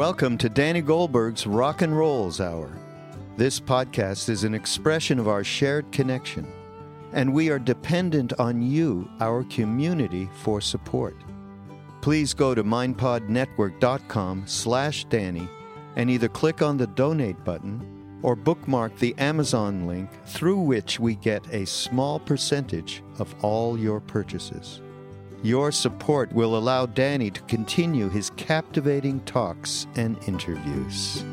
Welcome to Danny Goldberg's Rock and Rolls Hour. This podcast is an expression of our shared connection, and we are dependent on you, our community, for support. Please go to mindpodnetwork.com slash Danny and either click on the donate button or bookmark the Amazon link through which we get a small percentage of all your purchases. Your support will allow Danny to continue his captivating talks and interviews.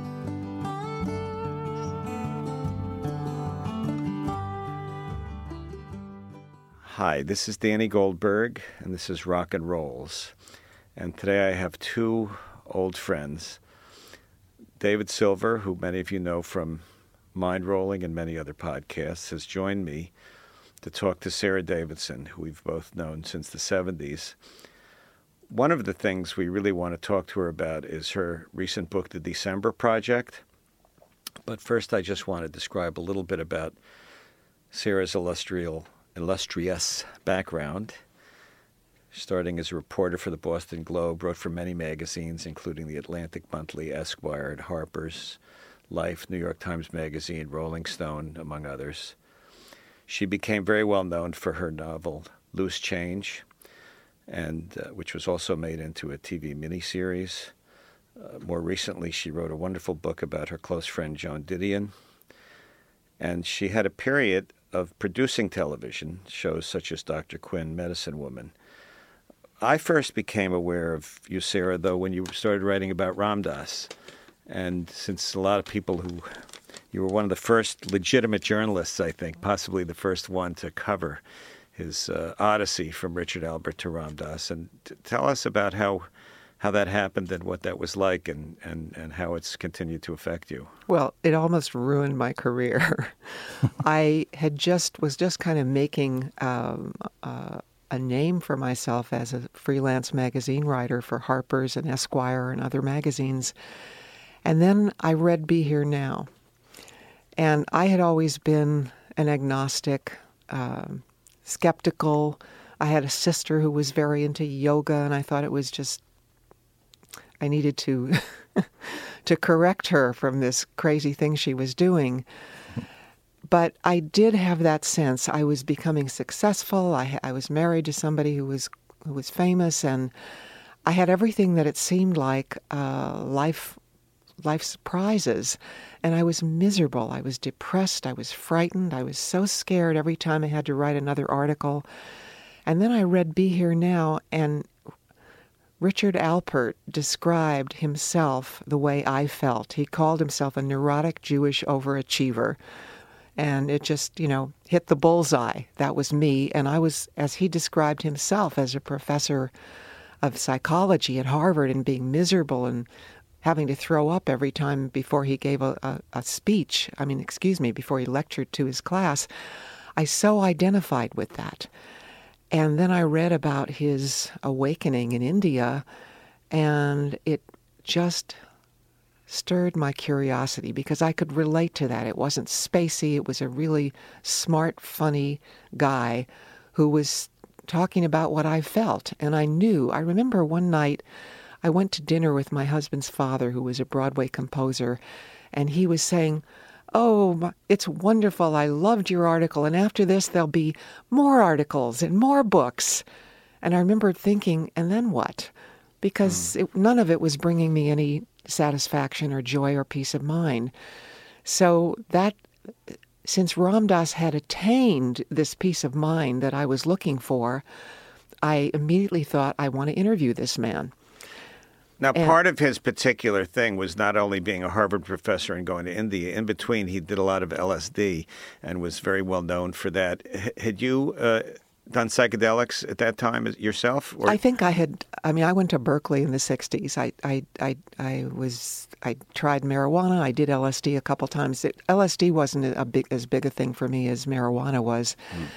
Hi, this is Danny Goldberg, and this is Rock and Rolls. And today I have two old friends. David Silver, who many of you know from Mind Rolling and many other podcasts, has joined me to talk to Sara Davidson, who we've both known since the 70s. One of the things we really want to talk to her about is her recent book, The December Project. But first, I just want to describe a little bit about Sara's illustrious, background. Starting as a reporter for the Boston Globe, wrote for many magazines, including the Atlantic Monthly, Esquire, and Harper's, Life, New York Times Magazine, Rolling Stone, among others. She became very well known for her novel Loose Change, and uh, which was also made into a TV miniseries. Uh, more recently, she wrote a wonderful book about her close friend Joan Didion. And she had a period of producing television shows such as Dr. Quinn, Medicine Woman. I first became aware of you, Sara, though, when you started writing about Ram Dass. And since a lot of people who you were one of the first legitimate journalists, I think, possibly the first one to cover his uh, odyssey from Richard Alpert to Ram Dass. And t- tell us about how how that happened and what that was like and, and, and how it's continued to affect you. Well, it almost ruined my career. I had just was just kind of making um, uh, a name for myself as a freelance magazine writer for Harper's and Esquire and other magazines. And then I read Be Here Now. And I had always been an agnostic, uh, skeptical. I had a sister who was very into yoga, and I thought it was just, I needed to. to correct her from this crazy thing she was doing. But I did have that sense. I was becoming successful. I, I was married to somebody who was who was famous, and I had everything that it seemed like uh, life life surprises. And I was miserable. I was depressed. I was frightened. I was so scared every time I had to write another article. And then I read Be Here Now, and Richard Alpert described himself the way I felt. He called himself a neurotic Jewish overachiever. And it just, you know, hit the bullseye. That was me. And I was, as he described himself, as a professor of psychology at Harvard and being miserable and having to throw up every time before he gave a, a, a, speech. I mean, excuse me, before he lectured to his class. I so identified with that. And then I read about his awakening in India, and it just stirred my curiosity because I could relate to that. It wasn't spacey, it was a really smart, funny guy who was talking about what I felt. And I knew, I remember one night I went to dinner with my husband's father, who was a Broadway composer, and he was saying, Oh, it's wonderful. I loved your article. And after this, there'll be more articles and more books. And I remember thinking, and then what? Because mm. it, none of it was bringing me any satisfaction or joy or peace of mind. So that, since Ram Dass had attained this peace of mind that I was looking for, I immediately thought, I want to interview this man. Now, and, part of his particular thing was not only being a Harvard professor and going to India. In between, he did a lot of LSD and was very well known for that. H- had you uh, done psychedelics at that time yourself? Or? I think I had. I mean, I went to Berkeley in the '60s. I, I, I, I was. I tried marijuana. I did LSD a couple times. It, LSD wasn't a big as big a thing for me as marijuana was. Mm.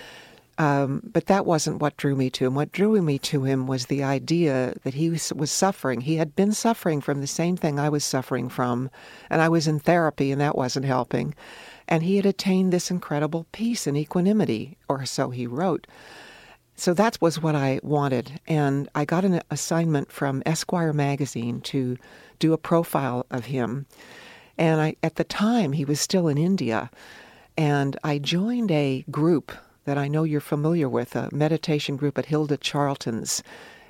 Um, but that wasn't what drew me to him. What drew me to him was the idea that he was, suffering. He had been suffering from the same thing I was suffering from, and I was in therapy, and that wasn't helping. And he had attained this incredible peace and equanimity, or so he wrote. so that was what I wanted. And I got an assignment from Esquire magazine to do a profile of him. And I, at the time, he was still in India. And I joined a group that I know you're familiar with, a meditation group at Hilda Charlton's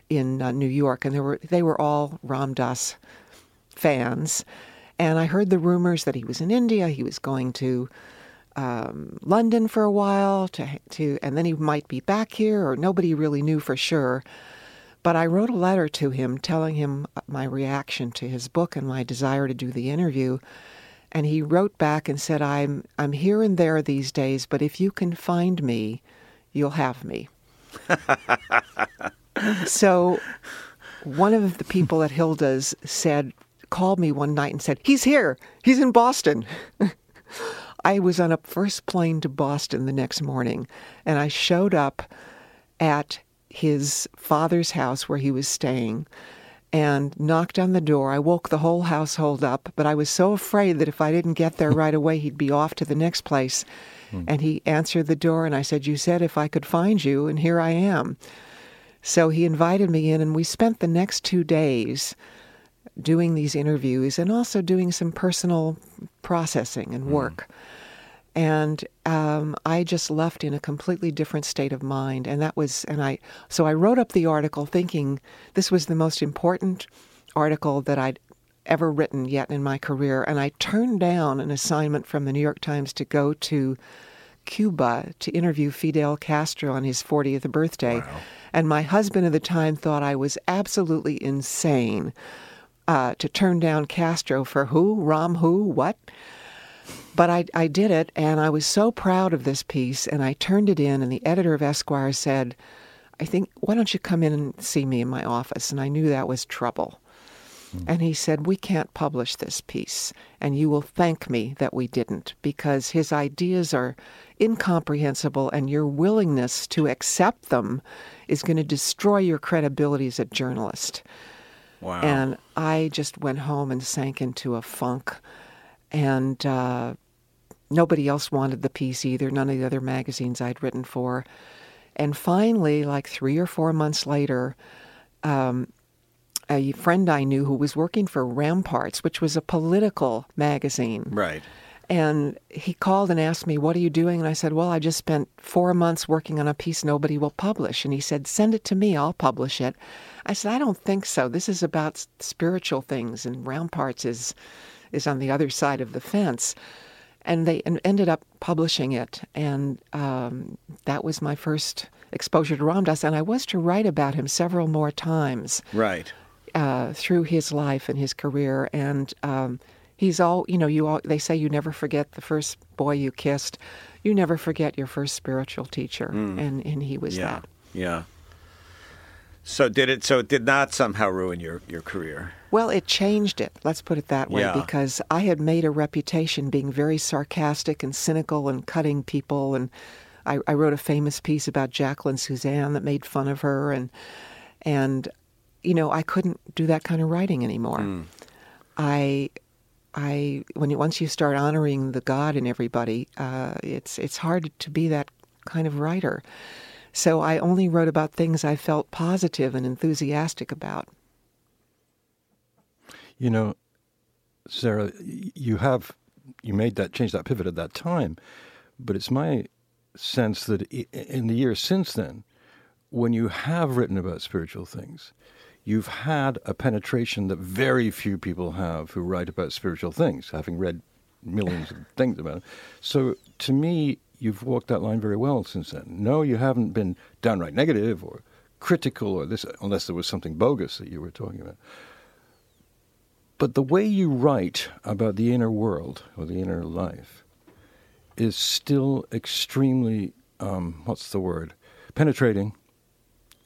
in uh, New York. And they were, they were all Ram Dass fans. And I heard the rumors that he was in India, he was going to um, London for a while, to, to, and then he might be back here, or nobody really knew for sure. But I wrote a letter to him telling him my reaction to his book and my desire to do the interview. And he wrote back and said, I'm, I'm here and there these days, but if you can find me, you'll have me. so one of the people at Hilda's said, called me one night and said, He's here. He's in Boston. I was on a first plane to Boston the next morning, and I showed up at his father's house where he was staying and knocked on the door. I woke the whole household up, but I was so afraid that if I didn't get there right away, he'd be off to the next place. Hmm. And he answered the door, and I said, You said if I could find you, and here I am. So he invited me in, and we spent the next two days doing these interviews and also doing some personal processing and hmm. work. Mm. And um, I just left in a completely different state of mind. And that was, and I, so I wrote up the article thinking this was the most important article that I'd ever written yet in my career. And I turned down an assignment from the New York Times to go to Cuba to interview Fidel Castro on his 40th birthday. Wow. And my husband at the time thought I was absolutely insane uh, to turn down Castro for who? Ram who? What? But I, I did it, and I was so proud of this piece, and I turned it in, and the editor of Esquire said, I think, why don't you come in and see me in my office? And I knew that was trouble. Mm. And he said, We can't publish this piece, and you will thank me that we didn't, because his ideas are incomprehensible, and your willingness to accept them is going to destroy your credibility as a journalist. Wow. And I just went home and sank into a funk. And uh, nobody else wanted the piece either, none of the other magazines I'd written for. And finally, like three or four months later, um, a friend I knew who was working for Ramparts, which was a political magazine. Right. And he called and asked me, What are you doing? And I said, Well, I just spent four months working on a piece nobody will publish. And he said, Send it to me, I'll publish it. I said, I don't think so. This is about spiritual things, and Ramparts is, is on the other side of the fence. And they ended up publishing it. And um, that was my first exposure to Ram Dass. And I was to write about him several more times. Right. Uh, through his life and his career. And um, he's all you know you all they say you never forget the first boy you kissed you never forget your first spiritual teacher mm. and and he was yeah. that yeah so did it so it did not somehow ruin your your career well it changed it let's put it that way yeah. because i had made a reputation being very sarcastic and cynical and cutting people and I, I wrote a famous piece about jacqueline susann that made fun of her and and you know i couldn't do that kind of writing anymore mm. i I when you, once you start honoring the God in everybody, uh, it's it's hard to be that kind of writer. So I only wrote about things I felt positive and enthusiastic about. You know, Sara, you have you made that change, that pivot at that time, but it's my sense that in the years since then, when you have written about spiritual things, you've had a penetration that very few people have who write about spiritual things, having read millions of things about it. So to me, you've walked that line very well since then. No, you haven't been downright negative or critical or this, unless there was something bogus that you were talking about. But the way you write about the inner world or the inner life is still extremely, um, what's the word, penetrating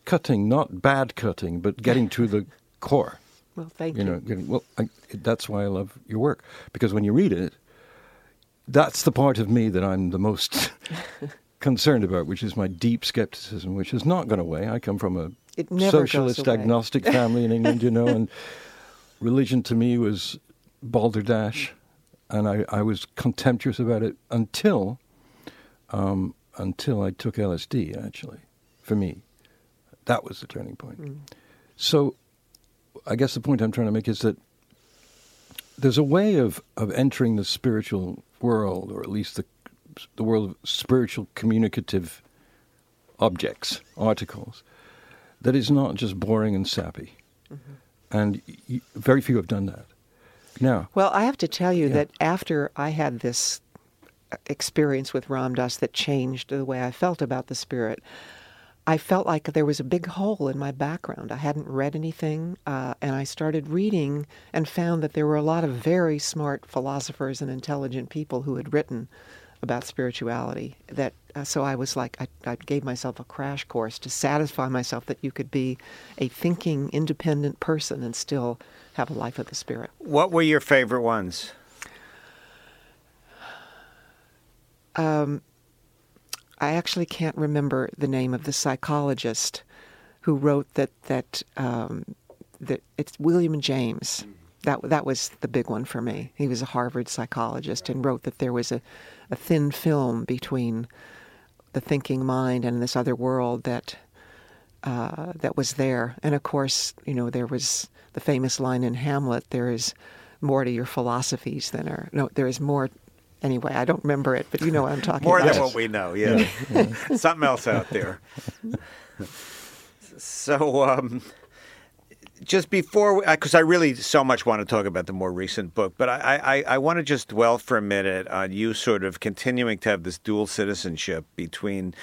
cutting, not bad cutting, but getting to the core. Well, thank you. You know, well, I, that's why I love your work because when you read it, that's the part of me that I'm the most concerned about, which is my deep skepticism, which has not gone away. I come from a socialist agnostic family in England, you know, and religion to me was balderdash, and I, I was contemptuous about it until um, until I took LSD. Actually, for me, that was the turning point. Mm. So, I guess the point I'm trying to make is that there's a way of, of entering the spiritual world, or at least the the world of spiritual communicative objects, articles, that is not just boring and sappy. Mm-hmm. And y- very few have done that. Now, well, I have to tell you yeah. that after I had this experience with Ram Dass that changed the way I felt about the spirit, I felt like there was a big hole in my background. I hadn't read anything, uh, and I started reading and found that there were a lot of very smart philosophers and intelligent people who had written about spirituality. That uh, so I was like I, I gave myself a crash course to satisfy myself that you could be a thinking, independent person and still have a life of the spirit. What were your favorite ones? Um, I actually can't remember the name of the psychologist who wrote that that um, that it's William James. That that was the big one for me. He was a Harvard psychologist and wrote that there was a, a thin film between the thinking mind and this other world that uh, that was there. And of course, you know, there was the famous line in Hamlet: "There is more to your philosophies than are no. There is more Anyway, I don't remember it, but you know what I'm talking More about. More than what we know, yeah. yeah. Something else out there. so, um, just before, because I really so much want to talk about the more recent book, but I, I, I want to just dwell for a minute on you sort of continuing to have this dual citizenship between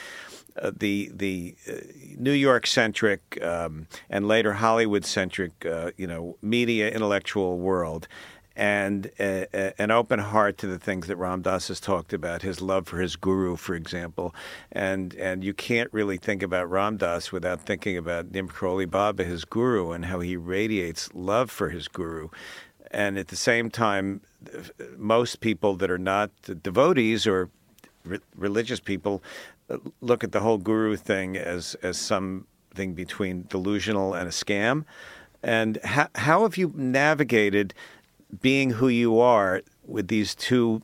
uh, the the uh, New York centric um, and later Hollywood centric, uh, you know, media intellectual world, and a, a, an open heart to the things that Ram Dass has talked about, his love for his guru, for example. And and you can't really think about Ram Dass without thinking about Neem Karoli Baba, his guru, and how he radiates love for his guru. And at the same time, most people that are not devotees or re- religious people uh, look at the whole guru thing as, as something between delusional and a scam. And how, how have you navigated being who you are with these two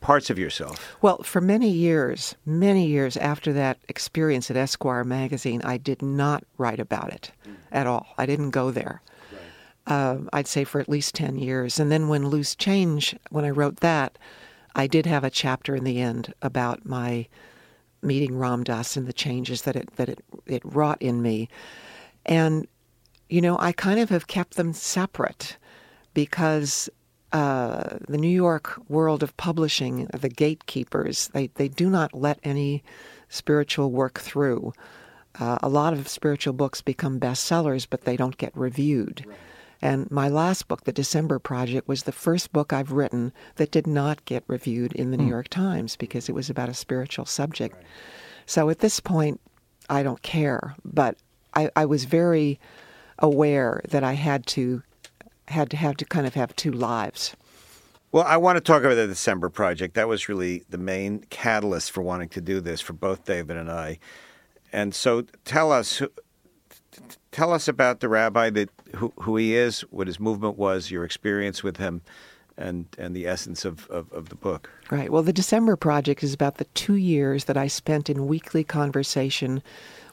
parts of yourself? Well, for many years, many years after that experience at Esquire magazine, I did not write about it at all. I didn't go there. Right. Uh, I'd say for at least 10 years. And then when Loose Change, when I wrote that, I did have a chapter in the end about my meeting Ram Dass and the changes that it, that it, it wrought in me. And, you know, I kind of have kept them separate because uh, the New York world of publishing, the gatekeepers, they, they do not let any spiritual work through. Uh, a lot of spiritual books become bestsellers, but they don't get reviewed. Right. And my last book, The December Project, was the first book I've written that did not get reviewed in the mm. New hmm. York Times because it was about a spiritual subject. Right. So at this point, I don't care, but I, I was very aware that I had to had to have to kind of have two lives. Well, I want to talk about the December project. That was really the main catalyst for wanting to do this for both David and I. And so, tell us, tell us about the rabbi that who, who he is, what his movement was, your experience with him, and and the essence of, of, of, the book. Right. Well, the December Project is about the two years that I spent in weekly conversation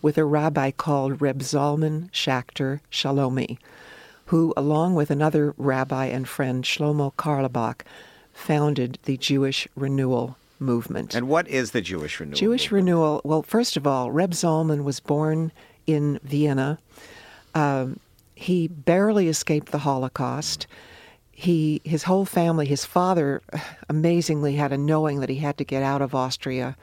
with a rabbi called Reb Zalman Schachter Shalomi, who, along with another rabbi and friend, Shlomo Carlebach, founded the Jewish Renewal movement. And what is the Jewish Renewal? Jewish movement? Renewal, well, first of all, Reb Zalman was born in Vienna. Um, he barely escaped the Holocaust. He, his whole family, his father, amazingly had a knowing that he had to get out of Austria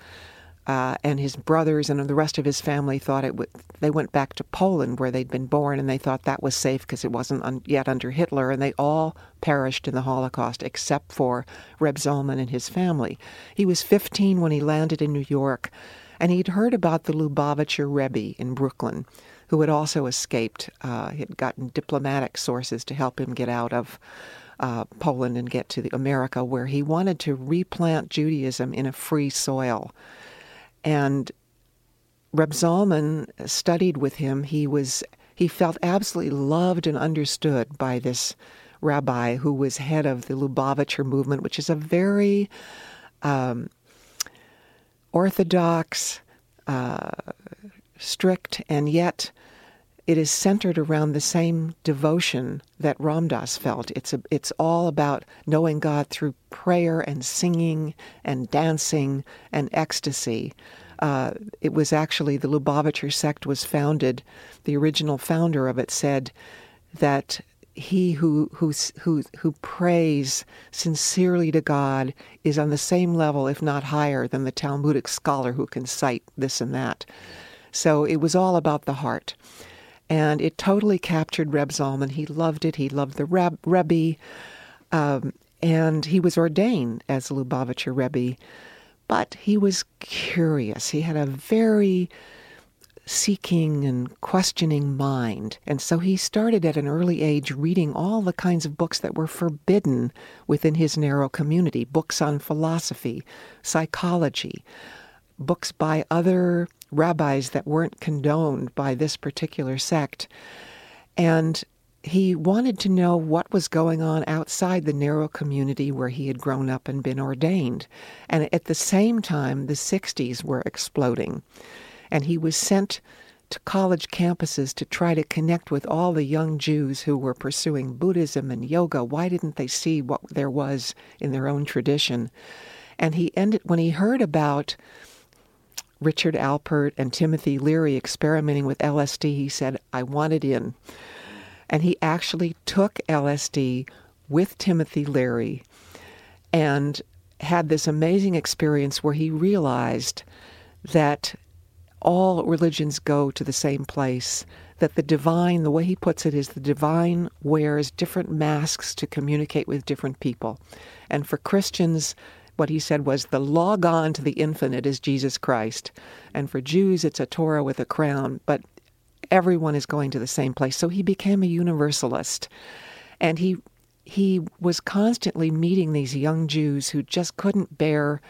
uh, and his brothers and the rest of his family thought it would. They went back to Poland where they'd been born, and they thought that was safe because it wasn't un, yet under Hitler. And they all perished in the Holocaust except for Reb Zalman and his family. He was 15 when he landed in New York, and he'd heard about the Lubavitcher Rebbe in Brooklyn, who had also escaped. Uh, he had gotten diplomatic sources to help him get out of. Uh, Poland and get to America, where he wanted to replant Judaism in a free soil. And Reb Zalman studied with him. He was he felt absolutely loved and understood by this rabbi who was head of the Lubavitcher movement, which is a very um, orthodox, uh, strict, and yet it is centered around the same devotion that Ram Dass felt. It's a, it's all about knowing God through prayer and singing and dancing and ecstasy. Uh, it was actually the Lubavitcher sect was founded. The original founder of it said that he who who who who prays sincerely to God is on the same level, if not higher, than the Talmudic scholar who can cite this and that. So it was all about the heart, and it totally captured Reb Zalman. He loved it. He loved the Reb, Rebbe, um, and he was ordained as Lubavitcher Rebbe. But he was curious. He had a very seeking and questioning mind. And so he started at an early age reading all the kinds of books that were forbidden within his narrow community books on philosophy, psychology, books by other rabbis that weren't condoned by this particular sect. And he wanted to know what was going on outside the narrow community where he had grown up and been ordained. And at the same time, the 60s were exploding and he was sent to college campuses to try to connect with all the young Jews who were pursuing Buddhism and yoga. Why didn't they see what there was in their own tradition? And he ended when he heard about Richard Alpert and Timothy Leary experimenting with LSD, he said, I want it in. And he actually took LSD with Timothy Leary and had this amazing experience where he realized that all religions go to the same place. That the divine, the way he puts it, is the divine wears different masks to communicate with different people. And for Christians, what he said was the log on to the infinite is Jesus Christ. And for Jews, it's a Torah with a crown. But everyone is going to the same place. So he became a universalist. And he he was constantly meeting these young Jews who just couldn't bear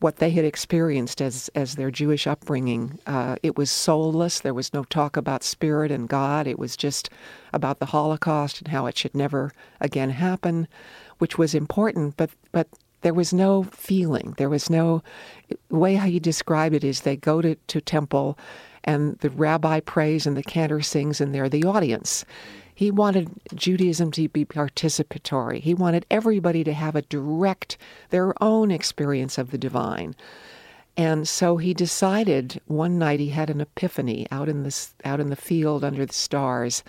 what they had experienced as as their Jewish upbringing. Uh, it was soulless. There was no talk about spirit and God. It was just about the Holocaust and how it should never again happen, which was important. But but there was no feeling. There was no the way how you describe it is they go to, to temple and the rabbi prays and the cantor sings and they're the audience. He wanted Judaism to be participatory. He wanted everybody to have a direct, their own experience of the divine. And so he decided one night he had an epiphany out in the out in the field under the stars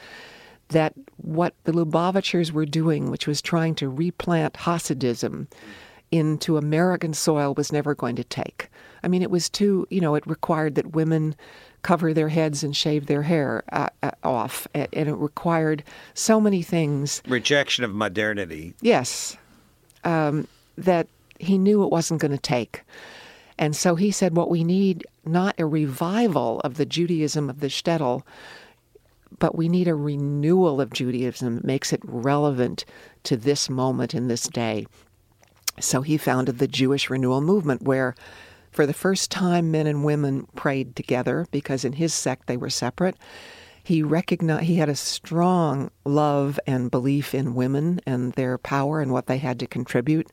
that what the Lubavitchers were doing, which was trying to replant Hasidism into American soil, was never going to take. I mean, it was too, you know, it required that women cover their heads and shave their hair uh, uh, off. And it required so many things. Rejection of modernity. Yes. Um, that he knew it wasn't going to take. And so he said, what we need, not a revival of the Judaism of the shtetl, but we need a renewal of Judaism that makes it relevant to this moment in this day. So he founded the Jewish Renewal Movement, where for the first time, men and women prayed together because in his sect they were separate. He recognized he had a strong love and belief in women and their power and what they had to contribute.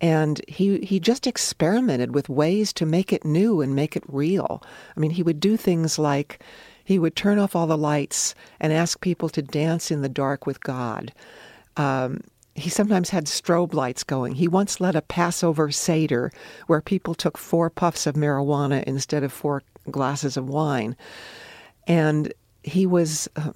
And he, he just experimented with ways to make it new and make it real. I mean, he would do things like he would turn off all the lights and ask people to dance in the dark with God. Um, he sometimes had strobe lights going. He once led a Passover Seder where people took four puffs of marijuana instead of four glasses of wine. And he was. Uh,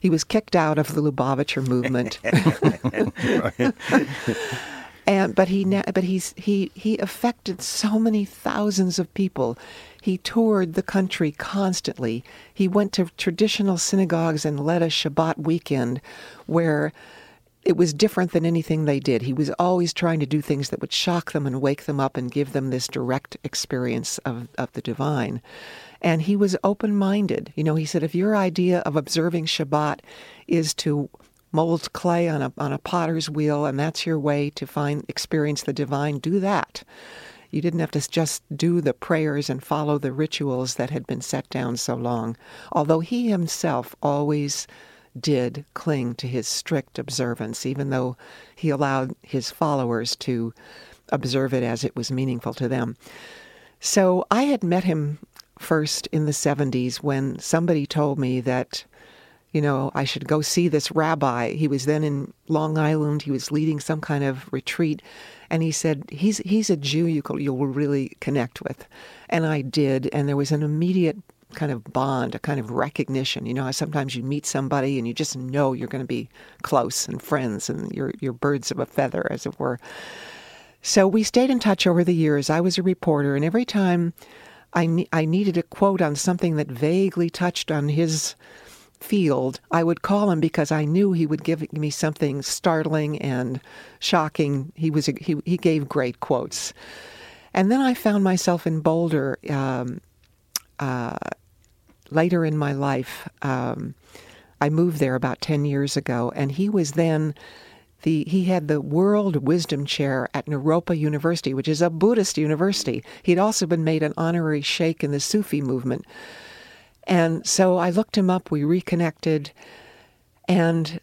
he was kicked out of the Lubavitcher movement. and but he but he's he he affected so many thousands of people. He toured the country constantly. He went to traditional synagogues and led a Shabbat weekend where it was different than anything they did. He was always trying to do things that would shock them and wake them up and give them this direct experience of, of the divine. And he was open minded. You know, he said, if your idea of observing Shabbat is to mold clay on a, on a potter's wheel and that's your way to find experience the divine, do that. You didn't have to just do the prayers and follow the rituals that had been set down so long. Although he himself always did cling to his strict observance, even though he allowed his followers to observe it as it was meaningful to them. So I had met him first in the 70s when somebody told me that, you know, I should go see this rabbi. He was then in Long Island. He was leading some kind of retreat. And he said, he's, he's a Jew you will you'll really connect with. And I did. And there was an immediate kind of bond, a kind of recognition. You know how sometimes you meet somebody and you just know you're going to be close and friends and you're, you're birds of a feather, as it were. So we stayed in touch over the years. I was a reporter, and every time I, ne- I needed a quote on something that vaguely touched on his field, I would call him because I knew he would give me something startling and shocking. He was a, he he gave great quotes, and then I found myself in Boulder um, uh, later in my life. Um, I moved there about ten years ago, and he was then the, he had the World Wisdom Chair at Naropa University, which is a Buddhist university. He'd also been made an honorary sheikh in the Sufi movement. And so I looked him up, we reconnected, and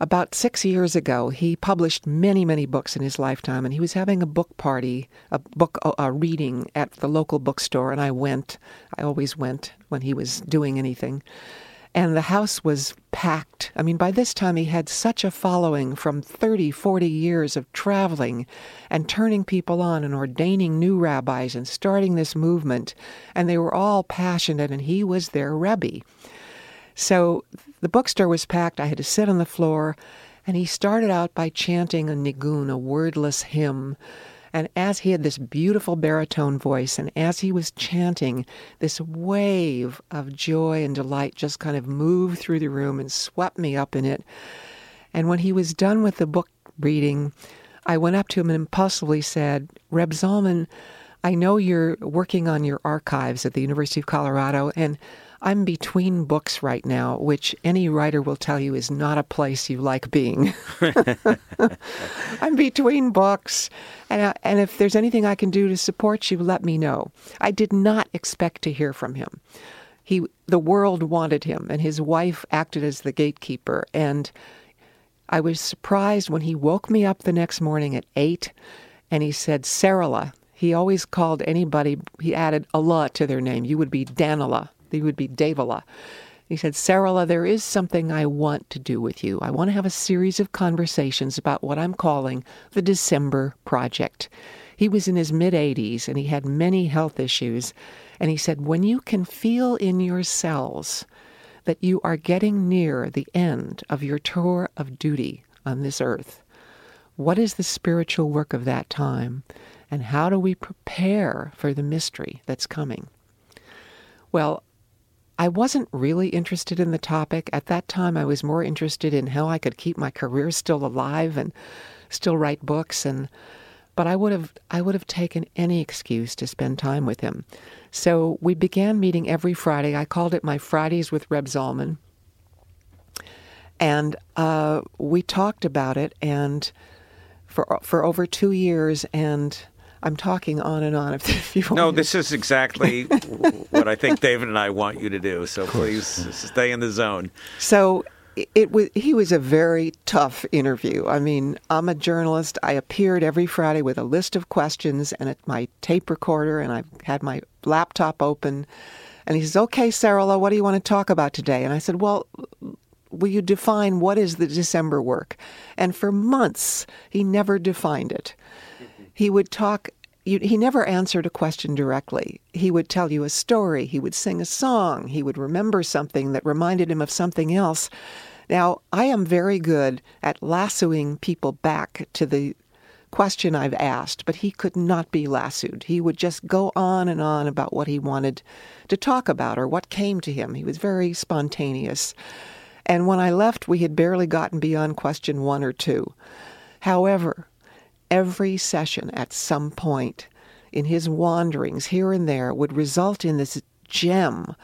about six years ago, he published many, many books in his lifetime, and he was having a book party, a book a reading at the local bookstore, and I went. I always went when he was doing anything and the house was packed. I mean, by this time he had such a following from 30, 40 years of traveling and turning people on and ordaining new rabbis and starting this movement. And they were all passionate, and he was their Rebbe. So the bookstore was packed. I had to sit on the floor, and he started out by chanting a nigun, a wordless hymn and as he had this beautiful baritone voice, and as he was chanting, this wave of joy and delight just kind of moved through the room and swept me up in it. And when he was done with the book reading, I went up to him and impulsively said, Reb Zalman, I know you're working on your archives at the University of Colorado, and I'm between books right now, which any writer will tell you is not a place you like being. I'm between books, and, uh, and if there's anything I can do to support you, let me know. I did not expect to hear from him. He, the world wanted him, and his wife acted as the gatekeeper. And I was surprised when he woke me up the next morning at eight, and he said, "Sarala." He always called anybody. He added Allah to their name. You would be Danila he would be Devala. He said, Sarala, there is something I want to do with you. I want to have a series of conversations about what I'm calling the December Project. He was in his mid 80s and he had many health issues. And he said, When you can feel in your cells that you are getting near the end of your tour of duty on this earth, what is the spiritual work of that time? And how do we prepare for the mystery that's coming? Well, I wasn't really interested in the topic. At that time, I was more interested in how I could keep my career still alive and still write books and but I would have I would have taken any excuse to spend time with him. So we began meeting every Friday. I called it my Fridays with Reb Zalman. And uh, we talked about it and for for over two years and I'm talking on and on. If, you no, this is exactly what I think David and I want you to do. So please stay in the zone. So it was he was a very tough interview. I mean, I'm a journalist. I appeared every Friday with a list of questions and my tape recorder, and I had my laptop open. And he says, "Okay, Sarala, what do you want to talk about today?" And I said, "Well." Will you define what is the December work? And for months, he never defined it he would talk you, he never answered a question directly. He would tell you a story. He would sing a song. He would remember something that reminded him of something else. Now, I am very good at lassoing people back to the question I've asked, but he could not be lassoed. He would just go on and on about what he wanted to talk about or what came to him. He was very spontaneous. And when I left, we had barely gotten beyond question one or two. However, every session at some point in his wanderings here and there would result in this gem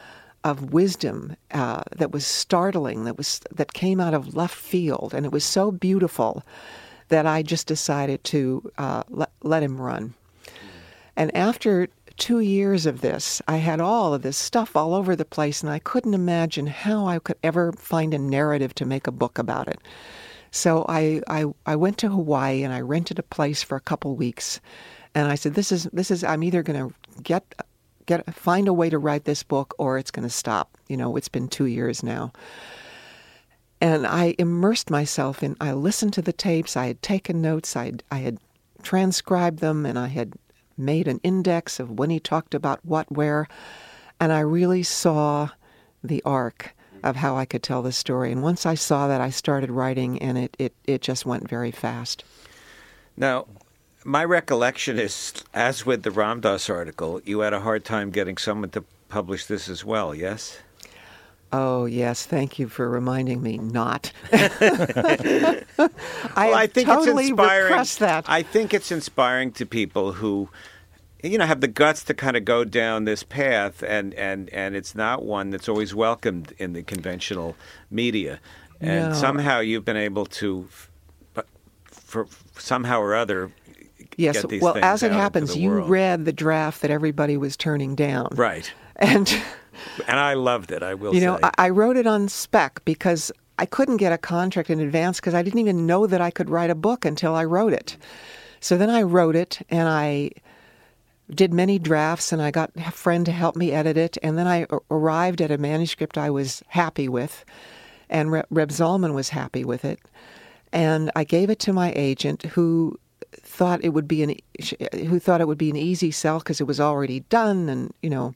of wisdom uh, that was startling, that was that came out of left field, and it was so beautiful that I just decided to uh, let, let him run. And after two years of this, I had all of this stuff all over the place, and I couldn't imagine how I could ever find a narrative to make a book about it. So I, I, I went to Hawaii and I rented a place for a couple weeks. And I said, this is, this is, I'm either going to get get find a way to write this book, or it's going to stop. You know, it's been two years now. And I immersed myself in. I listened to the tapes. I had taken notes. I I had transcribed them, and I had made an index of when he talked about what, where, and I really saw the arc of how I could tell the story. And once I saw that, I started writing, and it, it, it just went very fast. Now, my recollection is, as with the Ram Dass article, you had a hard time getting someone to publish this as well, yes? Oh, yes. Thank you for reminding me not. I, well, I think totally it's inspiring. repressed that. I think it's inspiring to people who you know have the guts to kind of go down this path and and and it's not one that's always welcomed in the conventional media and No. somehow you've been able to f- uh, for somehow or other yes. get these Well, as it happens, you world. read the draft that everybody was turning down. right And, and I loved it I will you know, say I wrote it on spec because I couldn't get a contract in advance because I didn't even know that I could write a book until I wrote it. So then I wrote it and I did many drafts and I got a friend to help me edit it. And then I arrived at a manuscript I was happy with, and Re- Reb Zalman was happy with it. And I gave it to my agent, who thought it would be an who thought it would be an easy sell because it was already done, and you know.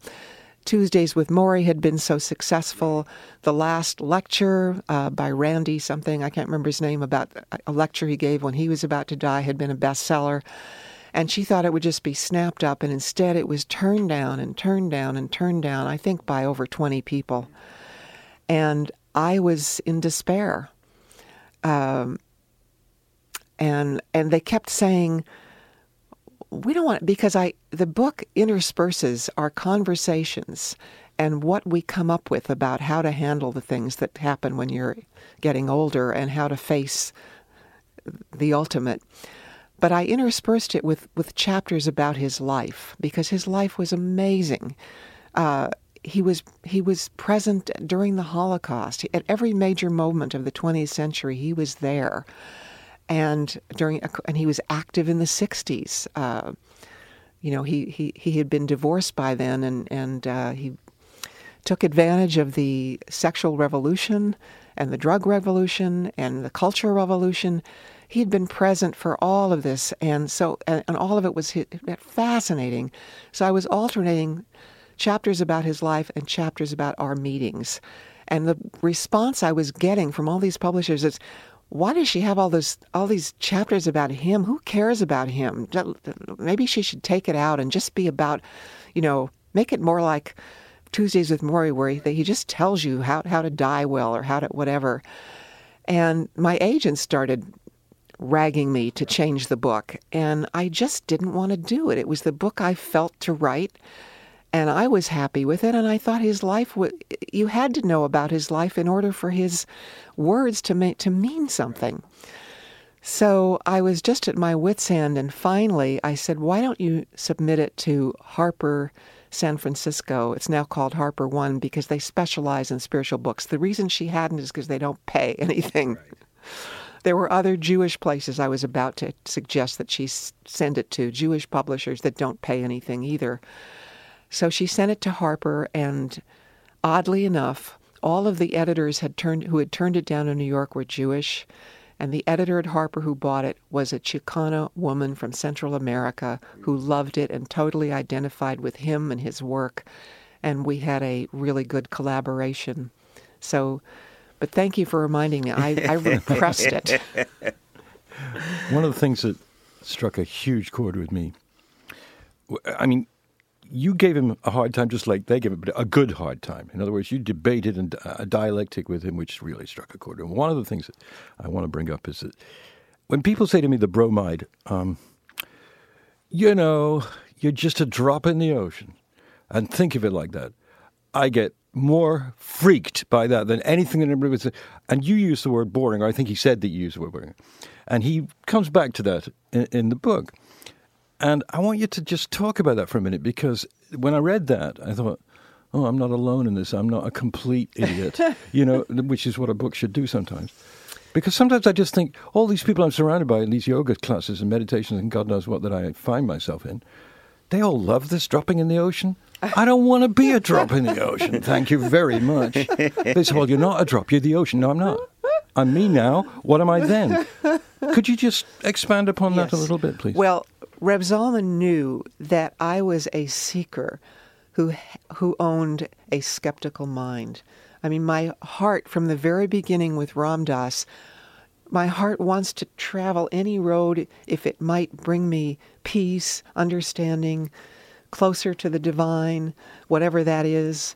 Tuesdays with Morrie had been so successful. The last lecture uh, by Randy something, I can't remember his name, about a lecture he gave when he was about to die had been a bestseller. And she thought it would just be snapped up, and instead it was turned down and turned down and turned down, I think by over 20 people. And I was in despair. Um, and and they kept saying, we don't want because I the book intersperses our conversations and what we come up with about how to handle the things that happen when you're getting older and how to face the ultimate. But I interspersed it with, with chapters about his life because his life was amazing. Uh, he was he was present during the Holocaust at every major moment of the 20th century. He was there, and during and he was active in the 60s. Uh, you know, he, he, he had been divorced by then, and and uh, he took advantage of the sexual revolution and the drug revolution and the cultural revolution. He had been present for all of this, and so and, and all of it was hi- fascinating. So I was alternating chapters about his life and chapters about our meetings, and the response I was getting from all these publishers is, "Why does she have all this all these chapters about him? Who cares about him? Maybe she should take it out and just be about, you know, make it more like." Tuesdays with Morrie, where he, he just tells you how how to die well or how to whatever. And my agent started ragging me to change the book, and I just didn't want to do it. It was the book I felt to write, and I was happy with it. And I thought his life was you had to know about his life in order for his words to make to mean something. So I was just at my wits' end, and finally I said, "Why don't you submit it to Harper San Francisco? It's now called Harper One because they specialize in spiritual books. The reason she hadn't is because they don't pay anything." There were other Jewish places I was about to suggest that she send it to, Jewish publishers that don't pay anything either. So she sent it to Harper, and oddly enough, all of the editors had turned who had turned it down in New York were Jewish, and the editor at Harper who bought it was a Chicana woman from Central America who loved it and totally identified with him and his work, and we had a really good collaboration. So, but thank you for reminding me. I, I repressed it. One of the things that struck a huge chord with me, I mean, you gave him a hard time just like they gave him, but a good hard time. In other words, you debated and uh, a dialectic with him, which really struck a chord. And one of the things that I want to bring up is that when people say to me the bromide, um, you know, you're just a drop in the ocean, and think of it like that, I get more freaked by that than anything that anybody would say. And you use the word boring, or I think he said that you used the word boring. And he comes back to that in, in the book. And I want you to just talk about that for a minute because when I read that, I thought, oh, I'm not alone in this. I'm not a complete idiot, you know, which is what a book should do sometimes. Because sometimes I just think all these people I'm surrounded by in these yoga classes and meditations and God knows what that I find myself in, they all love this dropping in the ocean. I don't want to be a drop in the ocean. Thank you very much. They say, well, you're not a drop, you're the ocean. No, I'm not. I'm me now. What am I then? Could you just expand upon that a little bit, please? Well, Reb Zalman knew that I was a seeker who who owned a skeptical mind. I mean, my heart from the very beginning with Ram Dass, my heart wants to travel any road if it might bring me peace, understanding, closer to the divine, whatever that is.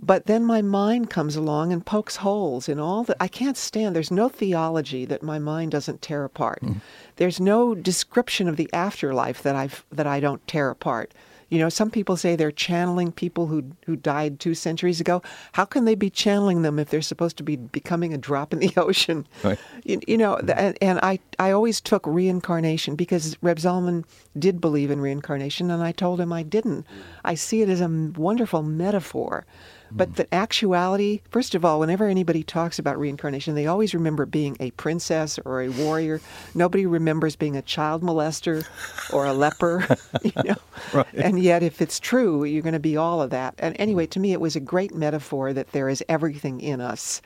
But then my mind comes along and pokes holes in all that I can't stand. There's no theology that my mind doesn't tear apart. Mm. There's no description of the afterlife that I've that I don't tear apart. You know, some people say they're channeling people who who died two centuries ago. How can they be channeling them if they're supposed to be becoming a drop in the ocean? Right. You, you know, mm-hmm. and, and I, I always took reincarnation because Reb Zalman did believe in reincarnation, and I told him I didn't. I see it as a wonderful metaphor. But the actuality, first of all, whenever anybody talks about reincarnation, they always remember being a princess or a warrior. Nobody remembers being a child molester or a leper, you know. Right. And yet, if it's true, you're going to be all of that. And anyway, to me, it was a great metaphor that there is everything in us.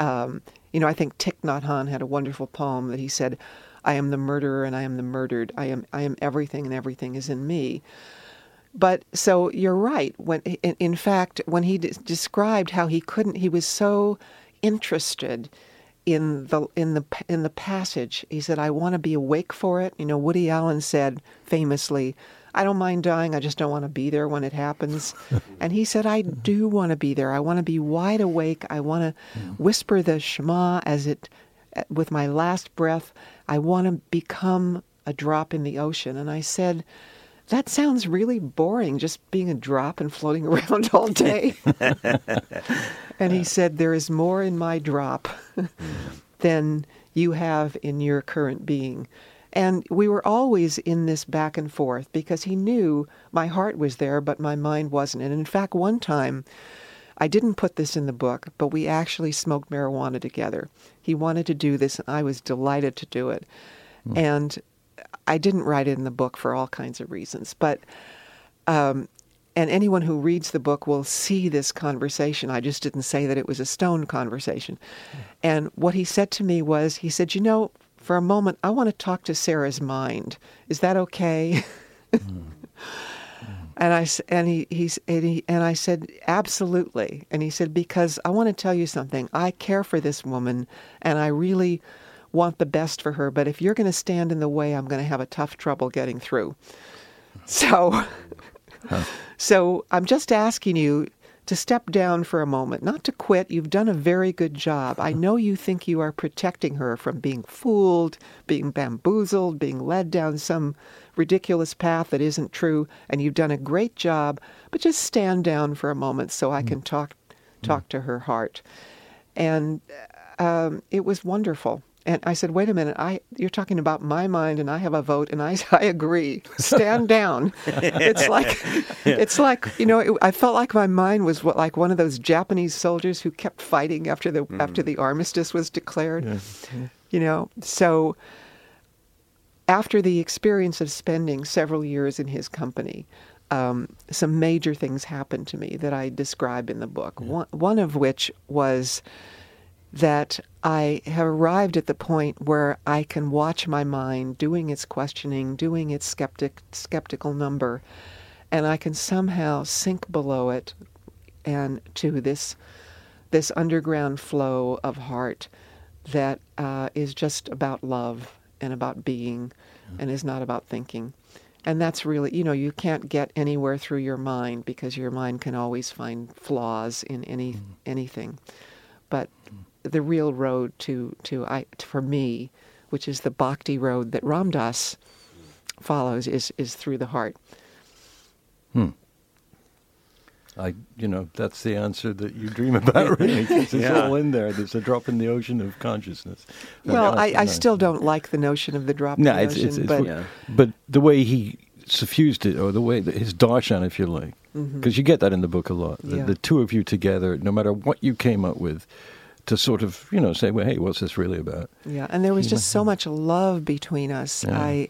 Um, you know, I think Thich Nhat Hanh had a wonderful poem that he said, "I am the murderer and I am the murdered. I am I am everything and everything is in me." But so you're right. When in, in fact, when he de- described how he couldn't, he was so interested in the in the in the passage. He said, "I want to be awake for it." You know, Woody Allen said famously, "I don't mind dying. I just don't want to be there when it happens." and he said, "I do want to be there. I want to be wide awake. I want to whisper the Shema as it with my last breath. I want to become a drop in the ocean." And I said. That sounds really boring, just being a drop and floating around all day. and he said, There is more in my drop mm. than you have in your current being. And we were always in this back and forth because he knew my heart was there, but my mind wasn't. And in fact, one time, I didn't put this in the book, but we actually smoked marijuana together. He wanted to do this, and I was delighted to do it. Hmm. And I didn't write it in the book for all kinds of reasons, but um, and anyone who reads the book will see this conversation. I just didn't say that it was a stone conversation. Hmm. And what he said to me was, he said, "You know, for a moment, I want to talk to Sara's mind. Is that okay?" Hmm. And I and he he's and, he, and I said absolutely. And he said because I want to tell you something. I care for this woman, and I really want the best for her. But if you're going to stand in the way, I'm going to have a tough trouble getting through. So, so I'm just asking you to step down for a moment, not to quit. You've done a very good job. I know you think you are protecting her from being fooled, being bamboozled, being led down some ridiculous path that isn't true, and you've done a great job. But just stand down for a moment so I mm. can talk mm. talk to her heart. And um, it was wonderful. And I said, "Wait a minute! I you're talking about my mind, and I have a vote, and I I agree. Stand down." it's like it's like you know. It, I felt like my mind was what, like one of those Japanese soldiers who kept fighting after the after mm. the armistice was declared. You know, so after the experience of spending several years in his company, um, some major things happened to me that I describe in the book. One, one of which was that I have arrived at the point where I can watch my mind doing its questioning, doing its skeptic skeptical number, and I can somehow sink below it and to this this underground flow of heart that uh, is just about love and about being and is not about thinking. And that's really, you know, you can't get anywhere through your mind because your mind can always find flaws in any mm-hmm. anything. But mm-hmm. the real road to to I for me, which is the bhakti road that Ram Dass mm. follows, is is through the heart. Hmm. I, you know, that's the answer that you dream about, really. 'cause it's Yeah. all in there. There's a drop in the ocean of consciousness. Well, I, I still don't like the notion of the drop No, in the it's, ocean, it's, it's but Yeah. but the way he suffused it, or the way that his darshan, if you like, because you get that in the book a lot. The, Mm-hmm. Yeah. the two of you together, no matter what you came up with, to sort of you know say, well, hey, what's this really about? Yeah, and there was just so much love between us. Yeah. I,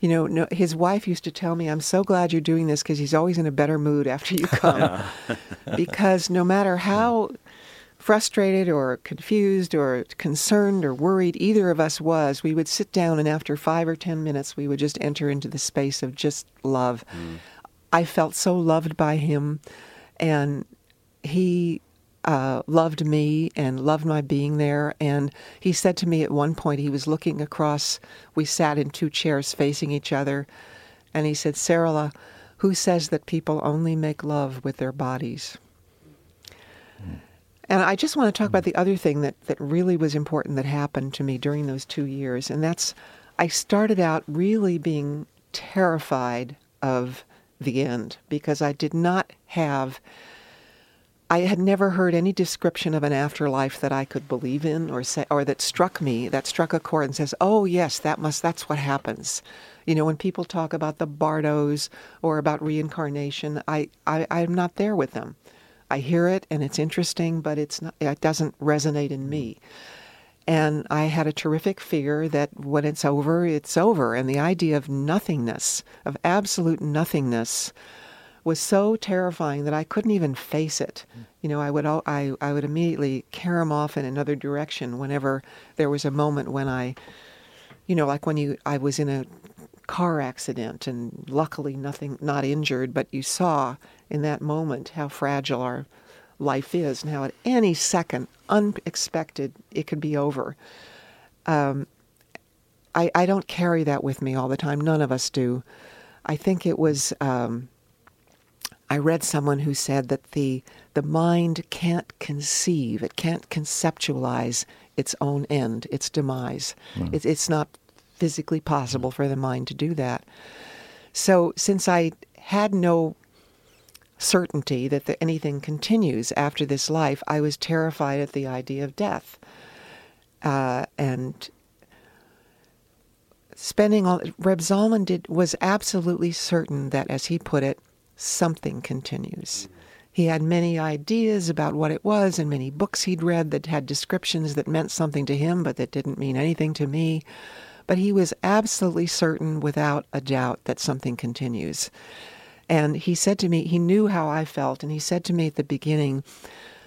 You know, no, his wife used to tell me, I'm so glad you're doing this because he's always in a better mood after you come. because no matter how frustrated or confused or concerned or worried either of us was, we would sit down and after five or ten minutes, we would just enter into the space of just love. Mm. I felt so loved by him, and he uh, loved me and loved my being there. And he said to me at one point, he was looking across, we sat in two chairs facing each other, and he said, Sarala, who says that people only make love with their bodies? And I just want to talk about the other thing that, that really was important that happened to me during those two years. And that's I started out really being terrified of the end because I did not have, I had never heard any description of an afterlife that I could believe in or say, or that struck me, that struck a chord and says, oh, yes, that must, that's what happens. You know, when people talk about the bardos or about reincarnation, I, I, I'm not there with them. I hear it and it's interesting, but it's not, it doesn't resonate in me. And I had a terrific fear that when it's over, it's over. And the idea of nothingness, of absolute nothingness, was so terrifying that I couldn't even face it. You know, I would I, I would immediately carry him off in another direction whenever there was a moment when I, you know, like when you I was in a car accident and luckily nothing not injured, but you saw in that moment how fragile our life is and how at any second, unexpected, it could be over. Um, I, I don't carry that with me all the time. None of us do. I think it was. Um, I read someone who said that the the mind can't conceive, it can't conceptualize its own end, its demise. Mm. It, it's not physically possible for the mind to do that. So since I had no certainty that the, anything continues after this life, I was terrified at the idea of death. Uh, and spending all Reb Zalman did was absolutely certain that, as he put it, something continues. He had many ideas about what it was and many books he'd read that had descriptions that meant something to him but that didn't mean anything to me. But he was absolutely certain, without a doubt, that something continues. And he said to me, he knew how I felt, and he said to me at the beginning,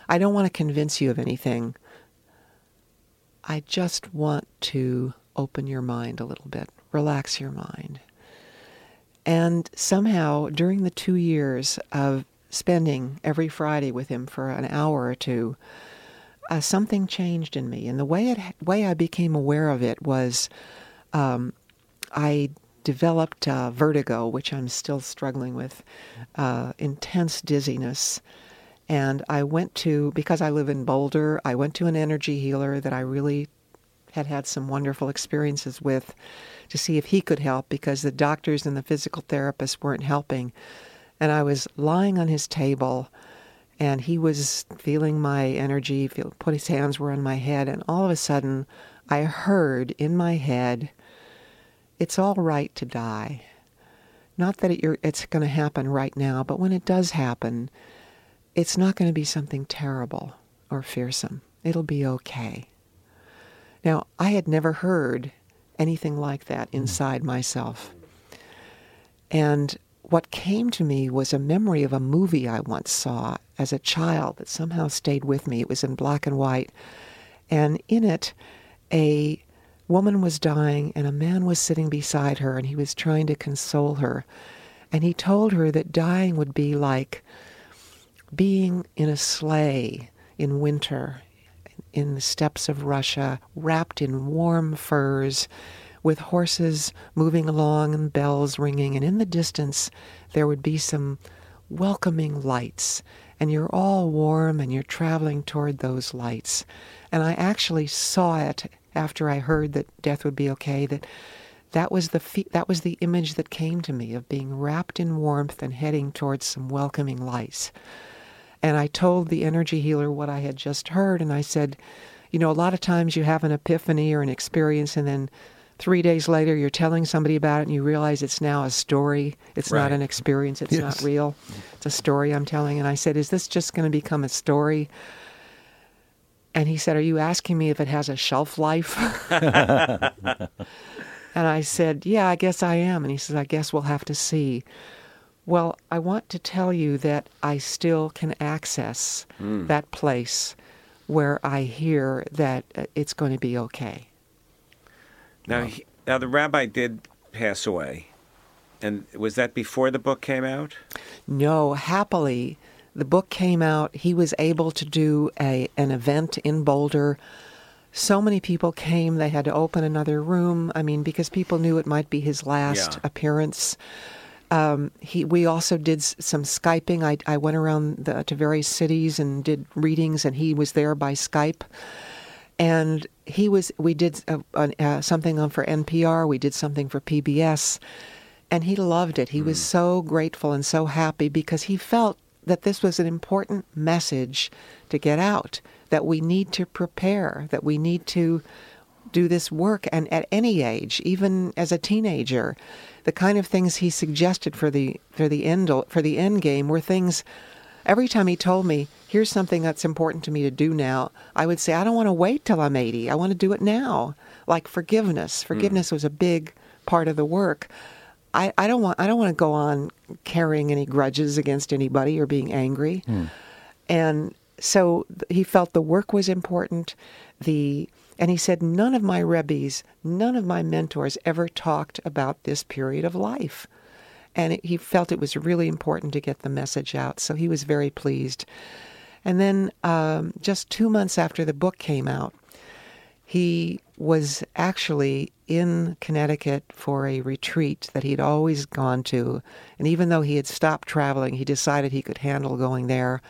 I don't want to convince you of anything. I just want to open your mind a little bit, relax your mind. And somehow, during the two years of spending every Friday with him for an hour or two, uh, something changed in me. And the way it way I became aware of it was, um, I developed uh, vertigo, which I'm still struggling with, uh, intense dizziness. And I went to, because I live in Boulder, I went to an energy healer that I really had had some wonderful experiences with to see if he could help because the doctors and the physical therapists weren't helping. And I was lying on his table and he was feeling my energy, feel, put his hands were on my head, and all of a sudden I heard in my head, it's all right to die. Not that it, it's going to happen right now, but when it does happen, it's not going to be something terrible or fearsome. It'll be okay. Now, I had never heard anything like that hmm. inside myself. And what came to me was a memory of a movie I once saw as a child that somehow stayed with me. It was in black and white. And in it, a woman was dying and a man was sitting beside her and he was trying to console her. And he told her that dying would be like being in a sleigh in winter in the steppes of Russia, wrapped in warm furs, with horses moving along and bells ringing. And in the distance, there would be some welcoming lights. And you're all warm and you're traveling toward those lights. And I actually saw it after I heard that death would be okay, that that was the fe- that was the image that came to me of being wrapped in warmth and heading towards some welcoming lights. And I told the energy healer what I had just heard, and I said, you know, a lot of times you have an epiphany or an experience, and then three days later you're telling somebody about it, and you realize it's now a story. It's right. not an experience. It's yes. not real. It's a story I'm telling. And I said, is this just going to become a story? And he said, Are you asking me if it has a shelf life? And I said, Yeah, I guess I am. And he says, I guess we'll have to see. Well, I want to tell you that I still can access Mm. that place where I hear that uh, it's going to be okay. Now, he, now the rabbi did pass away, and was that before the book came out? No, happily, the book came out. He was able to do a an event in Boulder. So many people came, they had to open another room. I mean, because people knew it might be his last Yeah. appearance. Um, he, we also did some Skyping. I, I went around the, to various cities and did readings, and he was there by Skype. And he was. We did uh, an- uh, something on for NPR. We did something for PBS, and he loved it. He was so grateful and so happy because he felt that this was an important message to get out. That we need to prepare. That we need to do this work and at any age even as a teenager the kind of things he suggested for the for the end for the end game were things every time he told me here's something that's important to me to do now i would say i don't want to wait till i'm 80 i want to do it now. Like forgiveness. Hmm. Forgiveness was a big part of the work. I, I don't want I don't want to go on carrying any grudges against anybody or being angry. Hmm. And so he felt the work was important. The and he said none of my rebbes, none of my mentors ever talked about this period of life. And it, he felt it was really important to get the message out. So he was very pleased. And then um, just two months after the book came out, he was actually in Connecticut for a retreat that he'd always gone to. And even though he had stopped traveling, he decided he could handle going there.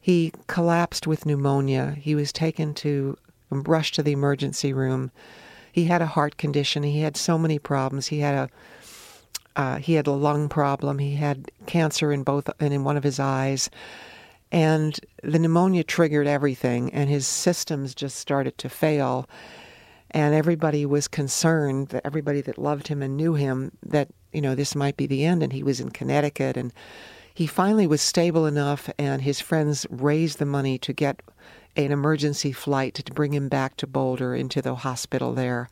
He collapsed with pneumonia. He was taken to, rushed to the emergency room. He had a heart condition. He had so many problems. He had a uh, he had a lung problem. He had cancer in both and in one of his eyes, and the pneumonia triggered everything, and his systems just started to fail. And everybody was concerned that everybody that loved him and knew him that you know this might be the end. And he was in Connecticut, and he finally was stable enough, and his friends raised the money to get an emergency flight to bring him back to Boulder into the hospital there.